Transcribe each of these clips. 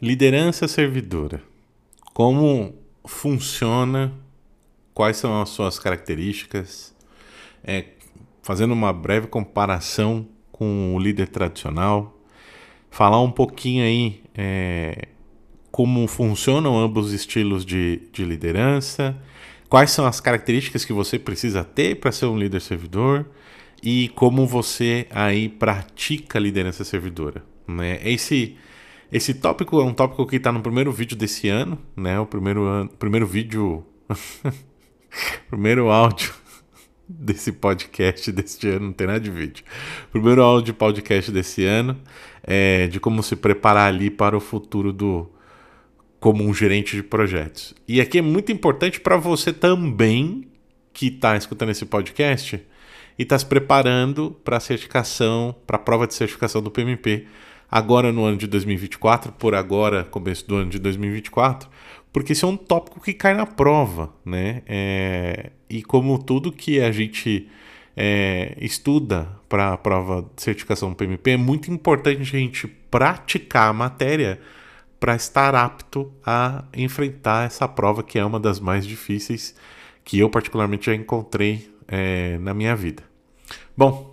Liderança servidora. Como funciona? Quais são as suas características? É, fazendo uma breve comparação com o líder tradicional, falar um pouquinho aí é, como funcionam ambos os estilos de, de liderança, quais são as características que você precisa ter para ser um líder servidor e como você aí pratica liderança servidora. Né? Esse esse tópico é um tópico que está no primeiro vídeo desse ano, né? O primeiro, ano, primeiro vídeo. primeiro áudio desse podcast deste ano, não tem nada de vídeo. Primeiro áudio podcast desse ano, é, de como se preparar ali para o futuro do como um gerente de projetos. E aqui é muito importante para você também que está escutando esse podcast e está se preparando para a certificação, para a prova de certificação do PMP agora no ano de 2024, por agora, começo do ano de 2024, porque isso é um tópico que cai na prova, né? É, e como tudo que a gente é, estuda para a prova de certificação PMP, é muito importante a gente praticar a matéria para estar apto a enfrentar essa prova que é uma das mais difíceis que eu particularmente já encontrei é, na minha vida. Bom,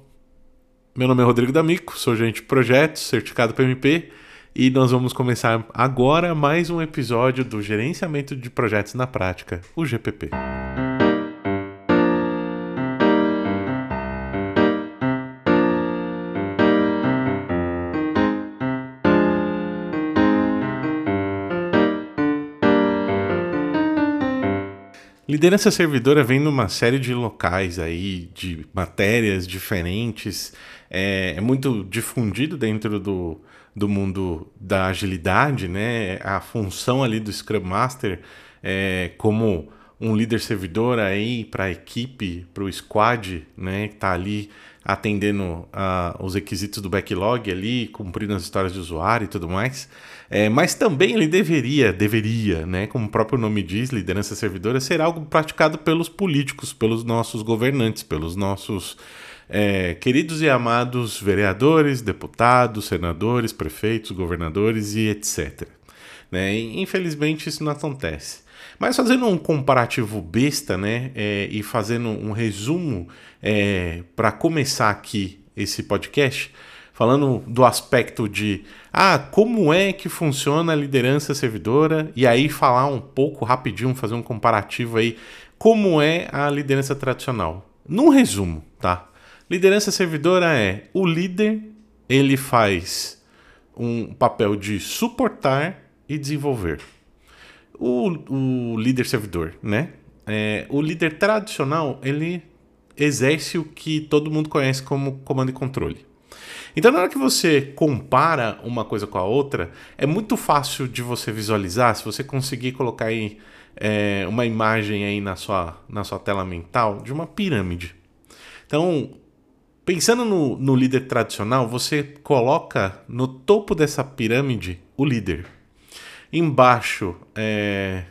meu nome é Rodrigo D'Amico, sou gerente de projetos, certificado PMP, e nós vamos começar agora mais um episódio do Gerenciamento de Projetos na Prática, o GPP. Liderança servidora vem numa série de locais aí, de matérias diferentes, é, é muito difundido dentro do, do mundo da agilidade, né? A função ali do Scrum Master é, como um líder servidor aí para a equipe, para o squad, né? Que está ali atendendo uh, os requisitos do backlog ali, cumprindo as histórias de usuário e tudo mais. É, mas também ele deveria, deveria, né, como o próprio nome diz, liderança servidora, ser algo praticado pelos políticos, pelos nossos governantes, pelos nossos é, queridos e amados vereadores, deputados, senadores, prefeitos, governadores e etc. Né? E, infelizmente isso não acontece. Mas fazendo um comparativo besta, né, é, e fazendo um resumo é, para começar aqui esse podcast, falando do aspecto de ah, como é que funciona a liderança servidora, e aí falar um pouco rapidinho, fazer um comparativo aí, como é a liderança tradicional. Num resumo, tá? Liderança servidora é o líder, ele faz um papel de suportar e desenvolver. O, o líder servidor, né? É, o líder tradicional, ele exerce o que todo mundo conhece como comando e controle. Então, na hora que você compara uma coisa com a outra, é muito fácil de você visualizar, se você conseguir colocar aí é, uma imagem aí na sua, na sua tela mental de uma pirâmide. Então, Pensando no, no líder tradicional, você coloca no topo dessa pirâmide o líder. Embaixo é,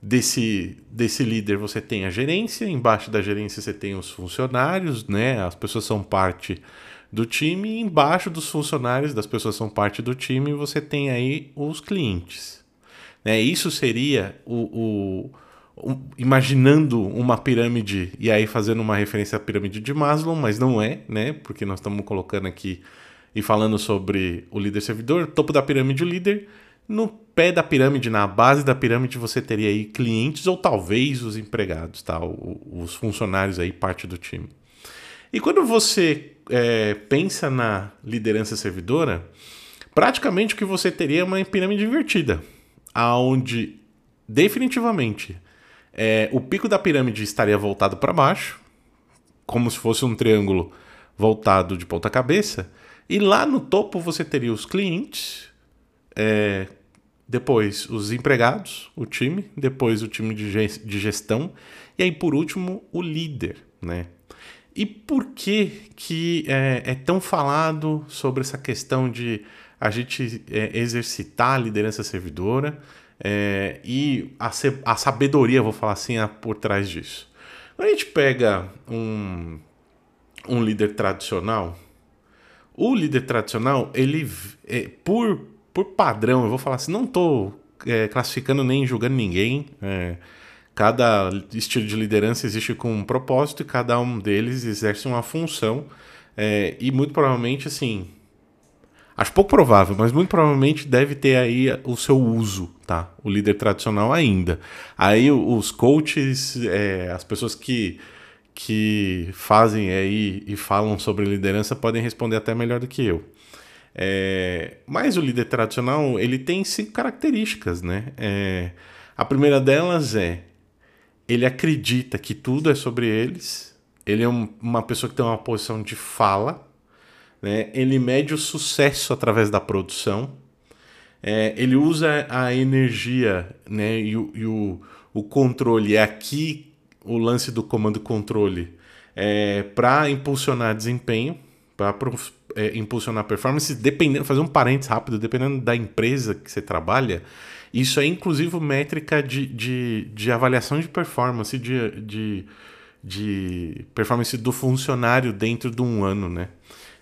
desse, desse líder você tem a gerência, embaixo da gerência você tem os funcionários, né? As pessoas são parte do time, e embaixo dos funcionários, das pessoas são parte do time, você tem aí os clientes. Né? Isso seria o, o imaginando uma pirâmide e aí fazendo uma referência à pirâmide de Maslow, mas não é, né? Porque nós estamos colocando aqui e falando sobre o líder servidor, topo da pirâmide o líder, no pé da pirâmide, na base da pirâmide, você teria aí clientes ou talvez os empregados, tá? os funcionários aí, parte do time. E quando você é, pensa na liderança servidora, praticamente o que você teria é uma pirâmide invertida, aonde definitivamente é, o pico da pirâmide estaria voltado para baixo, como se fosse um triângulo voltado de ponta cabeça, e lá no topo você teria os clientes, é, depois os empregados, o time, depois o time de gestão, e aí por último o líder, né? E por que, que é, é tão falado sobre essa questão de a gente é, exercitar a liderança servidora é, e a, a, sabedoria, vou falar assim, por trás disso. Quando a gente pega um, um líder tradicional, o líder tradicional, ele, é, por por padrão, eu vou falar assim, não estou é, classificando nem julgando ninguém. É, cada estilo de liderança existe com um propósito e cada um deles exerce uma função. É, e muito provavelmente, assim, acho pouco provável, mas muito provavelmente deve ter aí o seu uso, tá? O líder tradicional ainda. Aí os coaches, é, as pessoas que, que fazem aí e falam sobre liderança podem responder até melhor do que eu. É, mas o líder tradicional ele tem cinco características, né? É, a primeira delas é ele acredita que tudo é sobre eles. Ele é um, uma pessoa que tem uma posição de fala. Né? Ele mede o sucesso através da produção. É, ele usa a energia né? e, o, e o, o controle. É aqui o lance do comando controle é, para impulsionar desempenho, para é, impulsionar performance, dependendo, fazer um parênteses rápido, dependendo da empresa que você trabalha, isso é inclusive métrica de, de, de avaliação de performance, de, de, de performance do funcionário dentro de um ano, né?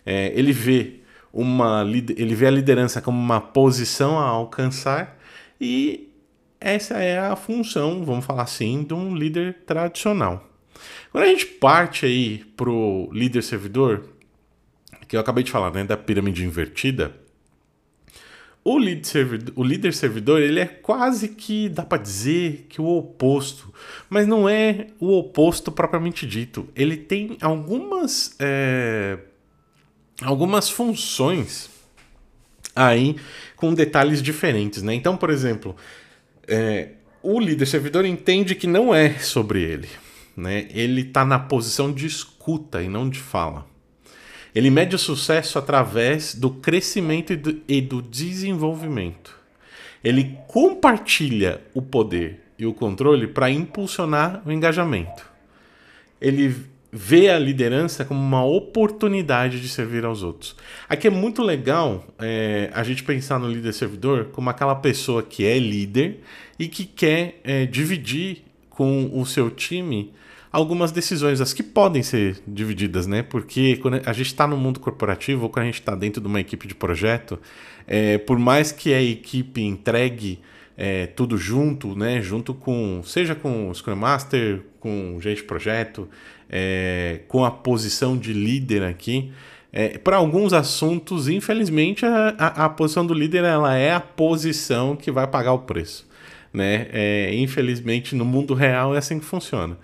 É, ele vê uma ele vê a liderança como uma posição a alcançar e essa é a função, vamos falar assim, de um líder tradicional. Quando a gente parte aí pro líder servidor, que eu acabei de falar, né, da pirâmide invertida, o líder, servidor, o líder servidor, ele é quase que, dá para dizer, que o oposto. Mas não é o oposto propriamente dito. Ele tem algumas, é, algumas funções aí com detalhes diferentes, né? Então, por exemplo, é, o líder servidor entende que não é sobre ele, né? Ele está na posição de escuta e não de fala. Ele mede o sucesso através do crescimento e do, e do desenvolvimento. Ele compartilha o poder e o controle para impulsionar o engajamento. Ele vê a liderança como uma oportunidade de servir aos outros. Aqui é muito legal é, a gente pensar no líder servidor como aquela pessoa que é líder e que quer é, dividir com o seu time algumas decisões, as que podem ser divididas, né? Porque quando a gente está no mundo corporativo ou quando a gente está dentro de uma equipe de projeto, é, por mais que a equipe entregue é, tudo junto, né? Junto com, seja com o Scrum Master, com o gente de projeto, é, com a posição de líder aqui, é, para alguns assuntos, infelizmente, a, a, a, posição do líder ela é a posição que vai pagar o preço. Né? É, infelizmente, no mundo real é assim que funciona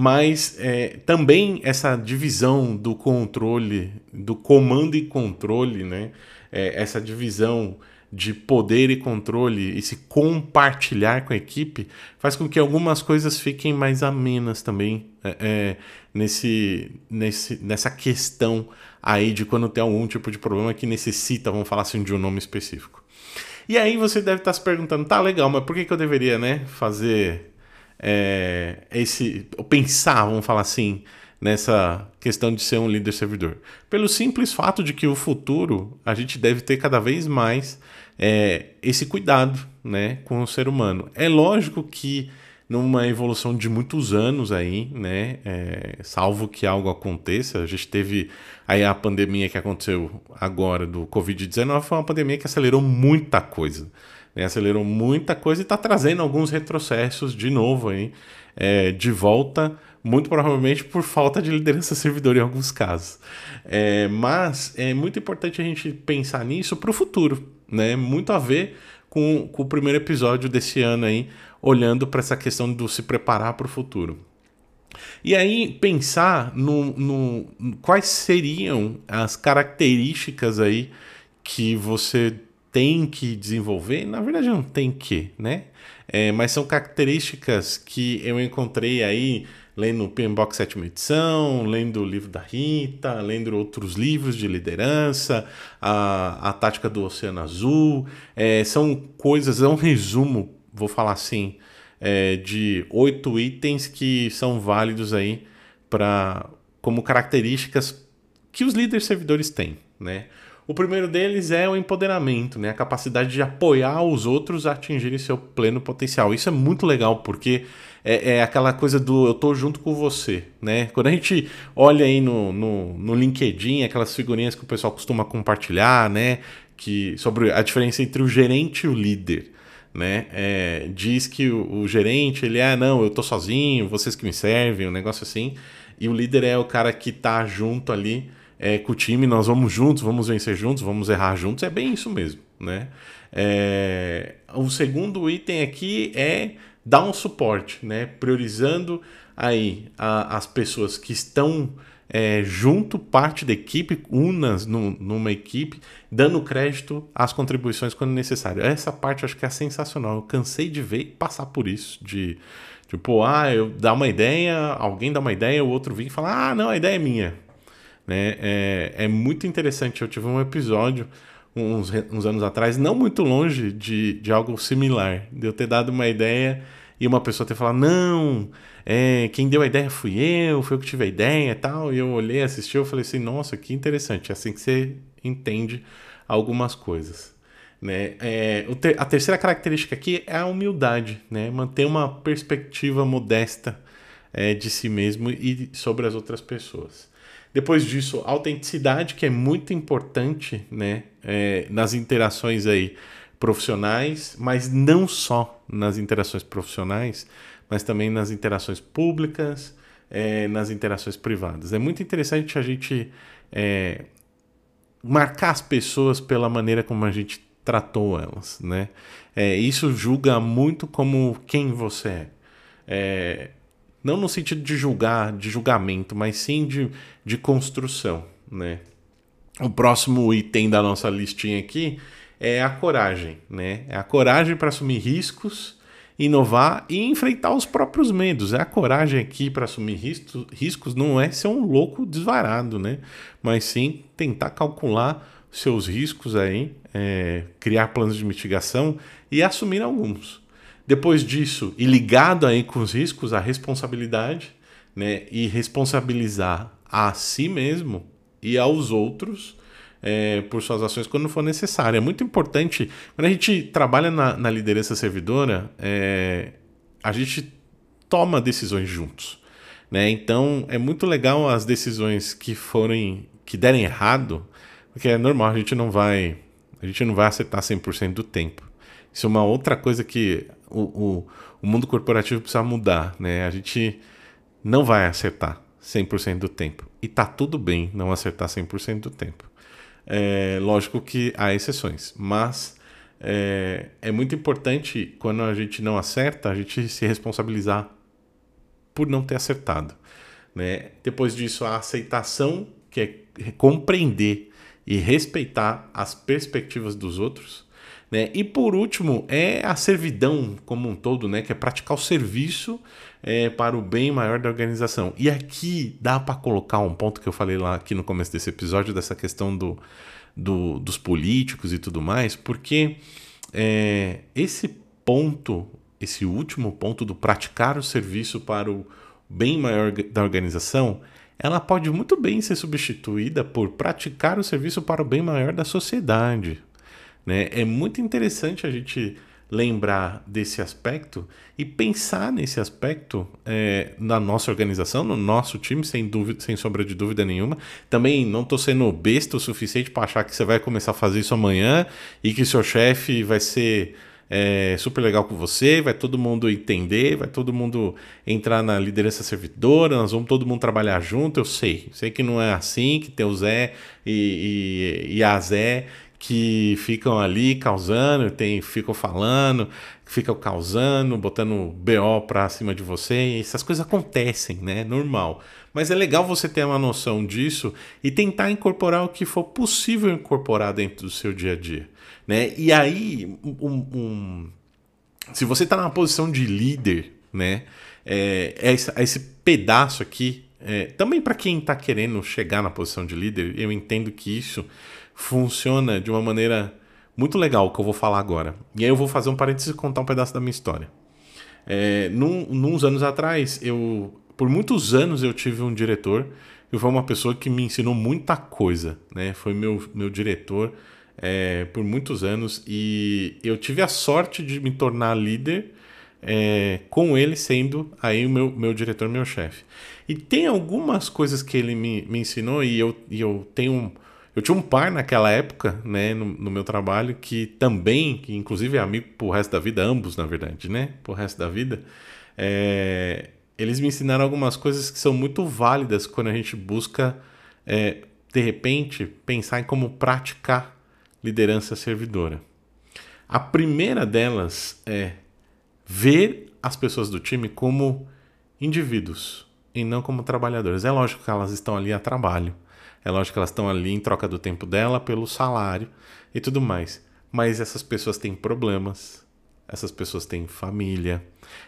mas é, também essa divisão do controle, do comando e controle, né? É, essa divisão de poder e controle e se compartilhar com a equipe faz com que algumas coisas fiquem mais amenas também é, é, nesse, nesse, nessa questão aí de quando tem algum tipo de problema que necessita, vamos falar assim, de um nome específico. E aí você deve estar se perguntando, tá legal, mas por que, que eu deveria né, fazer é, esse pensar, vamos falar assim, nessa questão de ser um líder servidor? Pelo simples fato de que o futuro a gente deve ter cada vez mais é, esse cuidado né, com o ser humano. É lógico que numa evolução de muitos anos aí, né, é, salvo que algo aconteça, a gente teve aí a pandemia que aconteceu agora do Covid-19, foi uma pandemia que acelerou muita coisa né, acelerou muita coisa e está trazendo alguns retrocessos de novo aí, é, de volta, muito provavelmente por falta de liderança servidora em alguns casos. É, mas é muito importante a gente pensar nisso para o futuro, né? Muito a ver com, com o primeiro episódio desse ano aí, olhando para essa questão do se preparar para o futuro. E aí pensar no, no, quais seriam as características aí que você tem que desenvolver, na verdade não tem que, né? É, mas são características que eu encontrei aí lendo o PMBOK sétima edição, lendo o livro da Rita, lendo outros livros de liderança, a, a tática do Oceano Azul. É, são coisas, é um resumo, vou falar assim, é, de oito itens que são válidos aí para como características que os líderes servidores têm, né? O primeiro deles é o empoderamento, né? a capacidade de apoiar os outros a atingirem seu pleno potencial. Isso é muito legal, porque é, é, aquela coisa do eu tô junto com você. Né? Quando a gente olha aí no, no, no LinkedIn, aquelas figurinhas que o pessoal costuma compartilhar, né? que, sobre a diferença entre o gerente e o líder. Né? É, diz que o, o, gerente, ele é, ah, não, eu tô sozinho, vocês que me servem, um negócio assim. E o líder é o cara que tá junto ali é, com o time, nós vamos juntos, vamos vencer juntos, vamos errar juntos. É bem isso mesmo, né? É, o segundo item aqui é dar um suporte, né? Priorizando aí a, as pessoas que estão é, junto, parte da equipe, unas no, numa equipe, dando crédito às contribuições quando necessário. Essa parte acho que é sensacional. Eu cansei de ver passar por isso, de tipo, ah, eu dar uma ideia, alguém dá uma ideia, o outro vem e fala, ah, não, a ideia é minha. Né? É, é muito interessante. Eu tive um episódio uns, uns anos atrás, não muito longe de, de algo similar, de eu ter dado uma ideia e uma pessoa ter falado, não, é, quem deu a ideia fui eu, foi eu que tive a ideia e tal. E eu olhei, assisti, eu falei assim, nossa, que interessante. É assim que você entende algumas coisas. Né? É, a terceira característica aqui é a humildade, né? manter uma perspectiva modesta é, de si mesmo e sobre as outras pessoas. Depois disso, autenticidade, que é muito importante né? É, nas interações aí profissionais, mas não só nas interações profissionais, mas também nas interações públicas, é, nas interações privadas. É muito interessante a gente é, marcar as pessoas pela maneira como a gente tratou elas, né? É, isso julga muito como quem você é. é. Não no sentido de julgar, de julgamento, mas sim de, de construção, né? O próximo item da nossa listinha aqui é a coragem, né? É a coragem para assumir riscos inovar e enfrentar os próprios medos. É a coragem aqui para assumir riscos, riscos não é ser um louco desvarado, né? Mas sim tentar calcular seus riscos aí, é, criar planos de mitigação e assumir alguns. Depois disso, e ligado aí com os riscos, a responsabilidade, né? E responsabilizar a si mesmo e aos outros é, por suas ações quando for necessário. É muito importante, quando a gente trabalha na, na liderança servidora, é, a gente toma decisões juntos. Né? Então é muito legal as decisões que forem que derem errado, porque é normal, a gente não vai a gente não vai acertar 100% do tempo. Isso é uma outra coisa que o, o, o mundo corporativo precisa mudar, né? A gente não vai acertar 100% do tempo. E tá tudo bem não acertar 100% do tempo. É, lógico que há exceções, mas é, é muito importante quando a gente não acerta, a gente se responsabilizar por não ter acertado. Né? Depois disso, a aceitação, que é compreender e respeitar as perspectivas dos outros. Né? E por último, é a servidão como um todo, né? que é praticar o serviço é, para o bem maior da organização. E aqui dá para colocar um ponto que eu falei lá aqui no começo desse episódio, dessa questão do, do dos políticos e tudo mais, porque é, esse ponto, esse último ponto do praticar o serviço para o bem maior da organização, ela pode muito bem ser substituída por praticar o serviço para o bem maior da sociedade. Né? É muito interessante a gente lembrar desse aspecto e pensar nesse aspecto é, na nossa organização, no nosso time, sem dúvida, sem sombra de dúvida nenhuma. Também não estou sendo besta o suficiente para achar que você vai começar a fazer isso amanhã e que seu chefe vai ser é, super legal com você, vai todo mundo entender, vai todo mundo entrar na liderança servidora, nós vamos todo mundo trabalhar junto. Eu sei, sei que não é assim, que tem o Zé e, e, e a Zé que ficam ali causando, tem, ficam falando, ficam causando, botando BO pra cima de você. essas coisas acontecem, né? Normal. Mas é legal você ter uma noção disso e tentar incorporar o que for possível incorporar dentro do seu dia a dia. Né? E aí, um, um, se você está numa posição de líder, né? É, esse, é esse pedaço aqui, é, também para quem está querendo chegar na posição de líder, eu entendo que isso funciona de uma maneira muito legal que eu vou falar agora. E aí eu vou fazer um parênteses e contar um pedaço da minha história. É, num, nos anos atrás, eu por muitos anos eu tive um diretor e foi uma pessoa que me ensinou muita coisa, né? Foi meu, meu diretor é, por muitos anos e eu tive a sorte de me tornar líder é, com ele sendo aí o meu, meu diretor, meu chefe. E tem algumas coisas que ele me, me ensinou e eu, e eu tenho Eu tinha um par naquela época, né, no, no, meu trabalho, que também, que inclusive é amigo pro resto da vida, ambos, na verdade, né, pro resto da vida, é, eles me ensinaram algumas coisas que são muito válidas quando a gente busca, é, de repente, pensar em como praticar liderança servidora. A primeira delas é ver as pessoas do time como indivíduos e não como trabalhadores. É lógico que elas estão ali a trabalho. É lógico que elas estão ali em troca do tempo dela pelo salário e tudo mais. Mas essas pessoas têm problemas, essas pessoas têm família,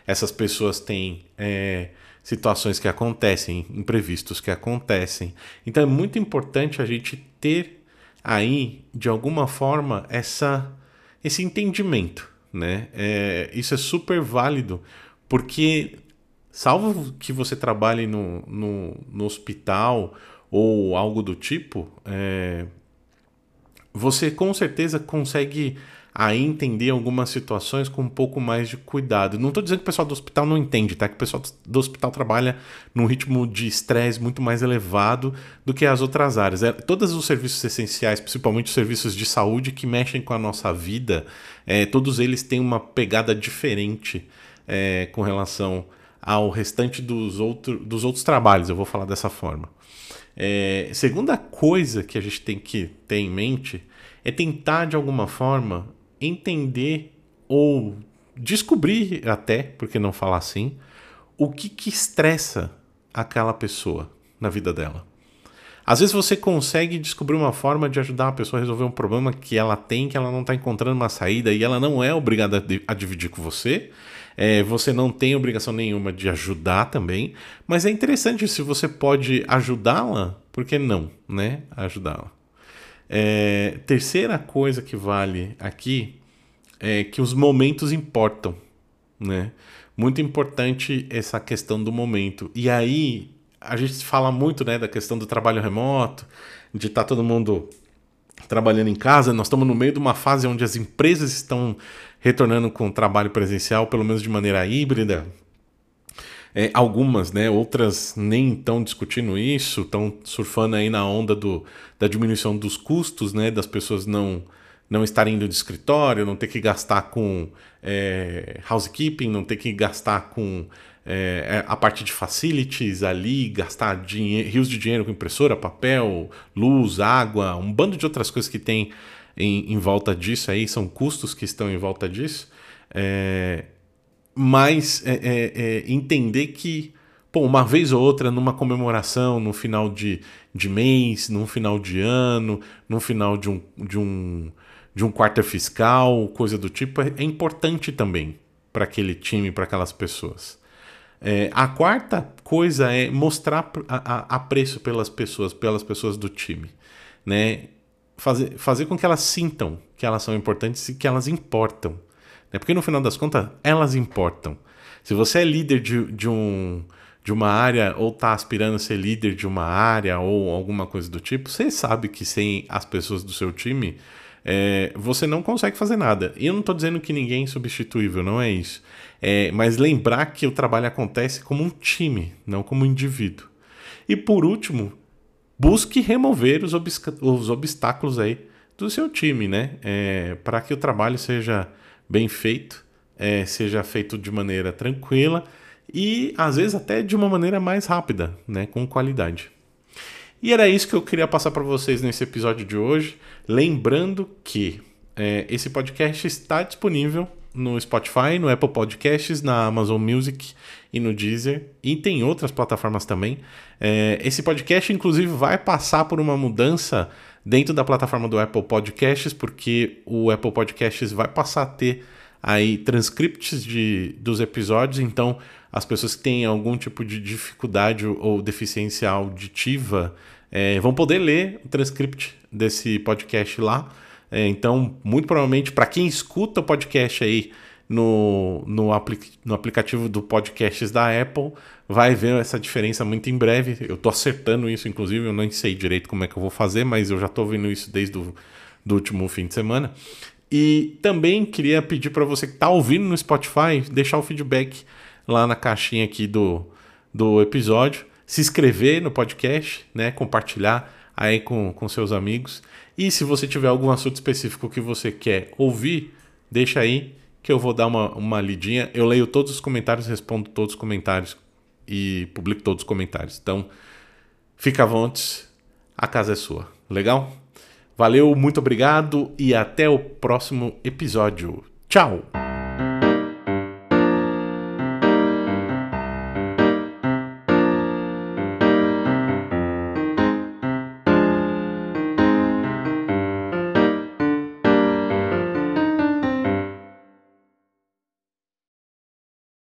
essas pessoas têm é, situações que acontecem, imprevistos que acontecem. Então é muito importante a gente ter aí, de alguma forma, essa, esse entendimento. Né? É, isso é super válido, porque salvo que você trabalhe no, no, no hospital ou algo do tipo, é, você com certeza consegue aí entender algumas situações com um pouco mais de cuidado. Não estou dizendo que o pessoal do hospital não entende, tá? Que o pessoal do hospital trabalha num ritmo de estresse muito mais elevado do que as outras áreas. É, todos os serviços essenciais, principalmente os serviços de saúde que mexem com a nossa vida, é, todos eles têm uma pegada diferente é, com relação ao restante dos, outro, dos outros trabalhos, eu vou falar dessa forma. É, segunda coisa que a gente tem que ter em mente é tentar, de alguma forma, entender ou descobrir até, porque não falar assim, o que, que estressa aquela pessoa na vida dela. Às vezes você consegue descobrir uma forma de ajudar a pessoa a resolver um problema que ela tem, que ela não está encontrando uma saída e ela não é obrigada a dividir com você. É, você não tem obrigação nenhuma de ajudar também, mas é interessante se você pode ajudá-la, por que não, né? Ajudá-la. É, terceira coisa que vale aqui é que os momentos importam, né? Muito importante essa questão do momento. E aí a gente fala muito, né, da questão do trabalho remoto, de estar tá todo mundo trabalhando em casa. Nós estamos no meio de uma fase onde as empresas estão retornando com trabalho presencial, pelo menos de maneira híbrida. É, algumas, né? Outras nem estão discutindo isso, estão surfando aí na onda do, da diminuição dos custos, né? Das pessoas não não estarem indo de escritório, não ter que gastar com é, housekeeping, não ter que gastar com é, a parte de facilities ali, gastar rios de dinheiro com impressora, papel, luz, água, um bando de outras coisas que tem em, em volta disso aí, são custos que estão em volta disso. É, mas é, é, é, entender que, pô, uma vez ou outra, numa comemoração, no final de, de mês, num final de ano, no final de um, de um, de um quarto fiscal, coisa do tipo, é, é importante também para aquele time, para aquelas pessoas. É, a quarta coisa é mostrar apreço pelas pessoas, pelas pessoas do time, né? Fazer, fazer com que elas sintam que elas são importantes e que elas importam. Né? Porque no final das contas, elas importam. Se você é líder de, de, um, de uma área ou está aspirando a ser líder de uma área ou alguma coisa do tipo, você sabe que sem as pessoas do seu time, é, você não consegue fazer nada. E eu não estou dizendo que ninguém é insubstituível, não é isso. É, mas lembrar que o trabalho acontece como um time, não como um indivíduo. E por último, busque remover os, os obstáculos aí do seu time, né? É, para que o trabalho seja bem feito, é, seja feito de maneira tranquila e às vezes até de uma maneira mais rápida, né, com qualidade. E era isso que eu queria passar para vocês nesse episódio de hoje, lembrando que é, esse podcast está disponível no Spotify, no Apple Podcasts, na Amazon Music e no Deezer, e tem outras plataformas também. É, esse podcast, inclusive, vai passar por uma mudança dentro da plataforma do Apple Podcasts, porque o Apple Podcasts vai passar a ter aí transcripts de, dos episódios, então as pessoas que têm algum tipo de dificuldade ou deficiência auditiva é, vão poder ler o transcript desse podcast lá. É, então, muito provavelmente, para quem escuta o podcast aí no, no, apli no aplicativo do podcasts da Apple, vai ver essa diferença muito em breve. Eu estou acertando isso, inclusive, eu nem sei direito como é que eu vou fazer, mas eu já estou vendo isso desde o do último fim de semana. E também queria pedir para você que está ouvindo no Spotify, deixar o feedback lá na caixinha aqui do, do episódio, se inscrever no podcast, né, compartilhar aí com, com seus amigos. E se você tiver algum assunto específico que você quer ouvir, deixa aí que eu vou dar uma, uma lidinha. Eu leio todos os comentários, respondo todos os comentários e publico todos os comentários. Então, fica à vontade, a casa é sua. Legal? Valeu, muito obrigado e até o próximo episódio. Tchau!